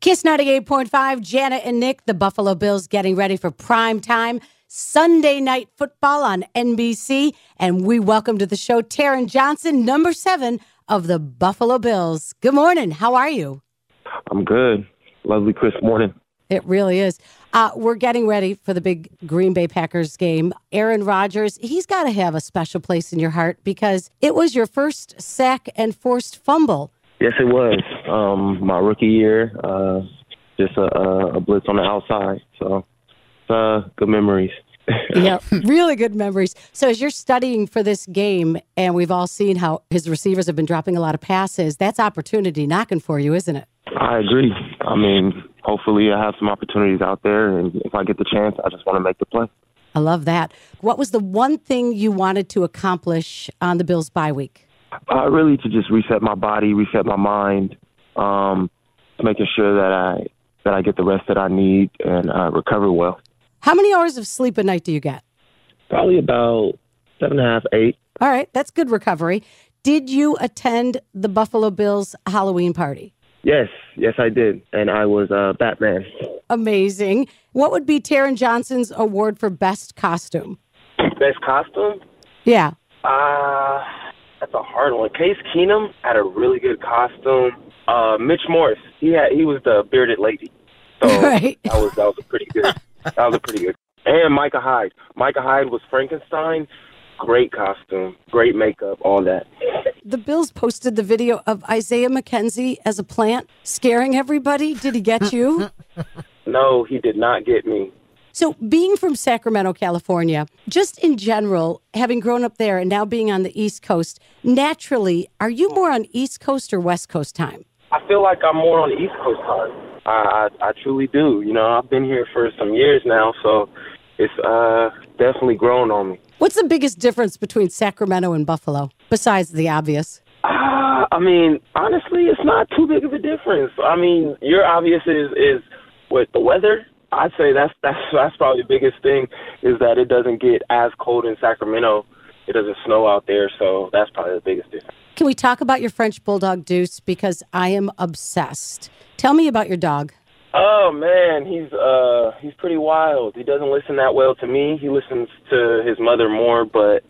Kiss 98.5, Janet and Nick, the Buffalo Bills getting ready for prime time. Sunday night football on NBC. And we welcome to the show Taron Johnson, number seven of the Buffalo Bills. Good morning. How are you? I'm good. Lovely crisp morning. It really is. Uh, we're getting ready for the big Green Bay Packers game. Aaron Rodgers, he's got to have a special place in your heart because it was your first sack and forced fumble. Yes, it was. Um, my rookie year, uh, just a, a blitz on the outside. So uh, good memories. yeah, really good memories. So as you're studying for this game, and we've all seen how his receivers have been dropping a lot of passes, that's opportunity knocking for you, isn't it? I agree. I mean, hopefully I have some opportunities out there, and if I get the chance, I just want to make the play. I love that. What was the one thing you wanted to accomplish on the Bills bye week? Uh, really, to just reset my body, reset my mind, um, making sure that I that I get the rest that I need and uh, recover well. How many hours of sleep a night do you get? Probably about seven and a half, eight. All right, that's good recovery. Did you attend the Buffalo Bills Halloween party? Yes, yes, I did. And I was uh, Batman. Amazing. What would be Taron Johnson's award for best costume? Best costume? Yeah. Uh, that's a hard one. Case Keenum had a really good costume. Uh, Mitch Morse. he had he was the bearded lady. So right. that was that was a pretty good. That was a pretty good. And Micah Hyde. Micah Hyde was Frankenstein. Great costume, great makeup, all that. The Bills posted the video of Isaiah McKenzie as a plant scaring everybody. Did he get you? no, he did not get me. So, being from Sacramento, California, just in general, having grown up there and now being on the East Coast, naturally, are you more on East Coast or West Coast time? I feel like I'm more on the East Coast time. I, I, I truly do. You know, I've been here for some years now, so it's uh, definitely grown on me. What's the biggest difference between Sacramento and Buffalo, besides the obvious? Uh, I mean, honestly, it's not too big of a difference. I mean, your obvious is is with the weather. I'd say that's that's that's probably the biggest thing is that it doesn't get as cold in Sacramento. It doesn't snow out there, so that's probably the biggest difference. Can we talk about your French bulldog Deuce because I am obsessed. Tell me about your dog. Oh man, he's uh he's pretty wild. He doesn't listen that well to me. He listens to his mother more, but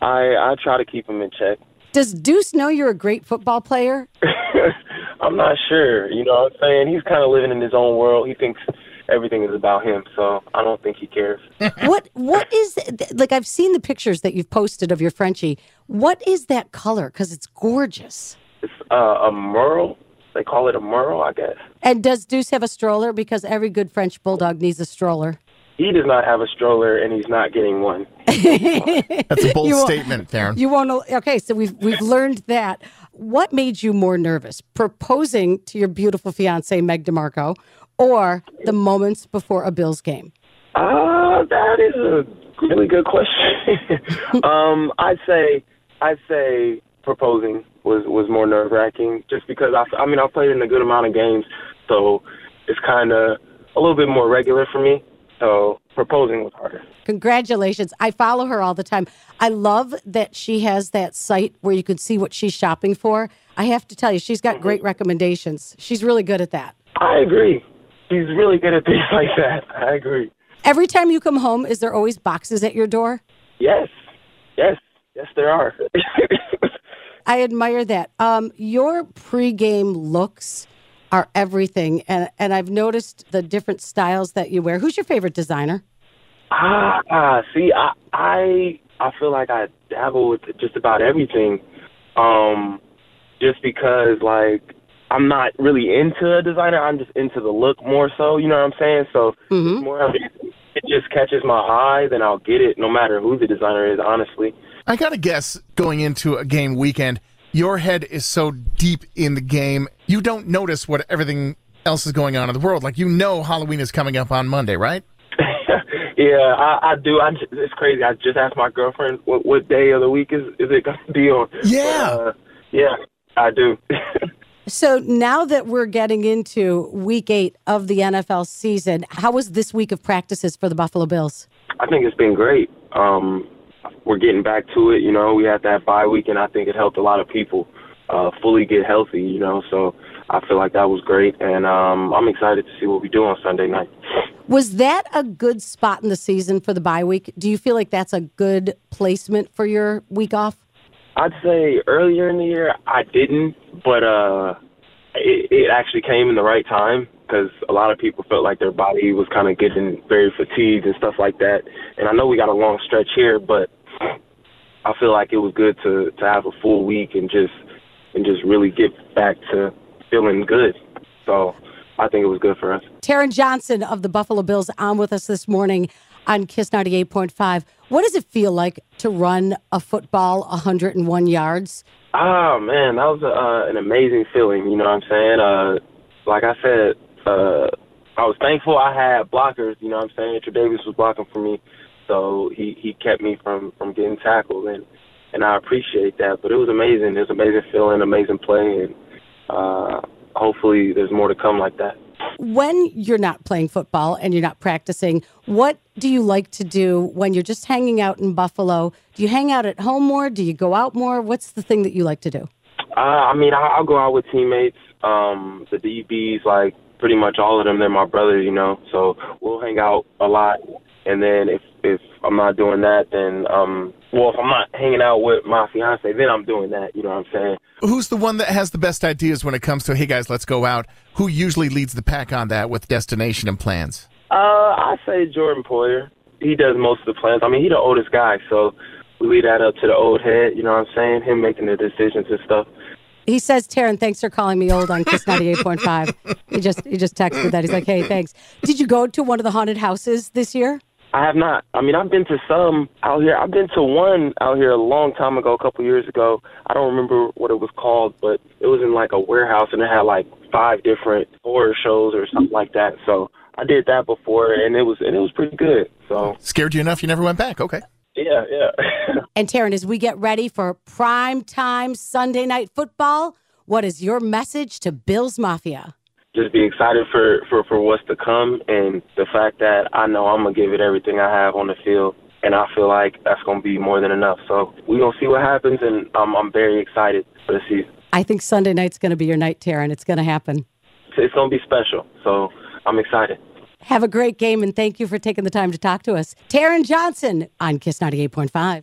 I I try to keep him in check. Does Deuce know you're a great football player? I'm not sure. You know what I'm saying? He's kind of living in his own world. He thinks everything is about him, so I don't think he cares. what what is like I've seen the pictures that you've posted of your Frenchie. What is that color cuz it's gorgeous? It's uh, a merle. They call it a merle, I guess. And does Deuce have a stroller because every good French bulldog needs a stroller? He does not have a stroller, and he's not getting one. That's a bold statement, Taron. You won't. Okay, so we've we've learned that. What made you more nervous, proposing to your beautiful fiance Meg DeMarco, or the moments before a Bills game? Uh, that is a really good question. um, I'd say I'd say proposing was was more nerve wracking, just because I, I mean I played in a good amount of games, so it's kind of a little bit more regular for me. So proposing was harder. Congratulations. I follow her all the time. I love that she has that site where you can see what she's shopping for. I have to tell you, she's got mm-hmm. great recommendations. She's really good at that. I agree. She's really good at things like that. I agree. Every time you come home, is there always boxes at your door? Yes. Yes. Yes, there are. I admire that. Um, your pregame looks are everything, and and I've noticed the different styles that you wear. Who's your favorite designer? Ah, ah see, I I I feel like I dabble with just about everything, um, just because like I'm not really into a designer. I'm just into the look more so. You know what I'm saying? So mm-hmm. more of it, it just catches my eye, then I'll get it, no matter who the designer is. Honestly. I got to guess going into a game weekend, your head is so deep in the game, you don't notice what everything else is going on in the world. Like you know, Halloween is coming up on Monday, right? yeah, I, I do. I, it's crazy. I just asked my girlfriend what, what day of the week is is it going to be on. Yeah, uh, yeah, I do. so now that we're getting into week eight of the NFL season, how was this week of practices for the Buffalo Bills? I think it's been great. Um, we're getting back to it. You know, we had that bye week, and I think it helped a lot of people uh, fully get healthy. You know, so I feel like that was great, and um, I'm excited to see what we do on Sunday night. Was that a good spot in the season for the bye week? Do you feel like that's a good placement for your week off? I'd say earlier in the year I didn't, but uh, it, it actually came in the right time because a lot of people felt like their body was kind of getting very fatigued and stuff like that. And I know we got a long stretch here, but I feel like it was good to to have a full week and just and just really get back to feeling good. So I think it was good for us. Taron Johnson of the Buffalo Bills on with us this morning on Kiss 98.5. What does it feel like to run a football 101 yards? Oh, man, that was uh, an amazing feeling. You know what I'm saying? Uh, like I said, uh, I was thankful I had blockers. You know what I'm saying? Andrew Davis was blocking for me, so he he kept me from from getting tackled, and and I appreciate that. But it was amazing. It was amazing feeling, amazing play, and uh, hopefully there's more to come like that. When you're not playing football and you're not practicing, what do you like to do when you're just hanging out in Buffalo? Do you hang out at home more? Do you go out more? What's the thing that you like to do? Uh, I mean, I'll go out with teammates. Um, the DBs, like pretty much all of them, they're my brothers, you know. So we'll hang out a lot. And then if if I'm not doing that, then um, well, if I'm not hanging out with my fiance, then I'm doing that. You know what I'm saying? Who's the one that has the best ideas when it comes to hey guys, let's go out? Who usually leads the pack on that with destination and plans? Uh, I say Jordan Poyer. He does most of the plans. I mean, he's the oldest guy, so we leave that up to the old head. You know what I'm saying? Him making the decisions and stuff. He says, Taron, thanks for calling me old on Kiss 98.5. he just he just texted that. He's like, hey, thanks. Did you go to one of the haunted houses this year? I have not. I mean, I've been to some out here. I've been to one out here a long time ago, a couple years ago. I don't remember what it was called, but it was in like a warehouse and it had like five different horror shows or something like that. So I did that before and it was and it was pretty good. So scared you enough you never went back. Okay. Yeah, yeah. and Taron, as we get ready for prime time Sunday night football, what is your message to Bills Mafia? Just be excited for, for, for what's to come and the fact that I know I'm gonna give it everything I have on the field and I feel like that's gonna be more than enough. So we're gonna see what happens and I'm I'm very excited for the season. I think Sunday night's gonna be your night, Taron. It's gonna happen. It's gonna be special. So I'm excited. Have a great game, and thank you for taking the time to talk to us. Taron Johnson on Kiss 98.5.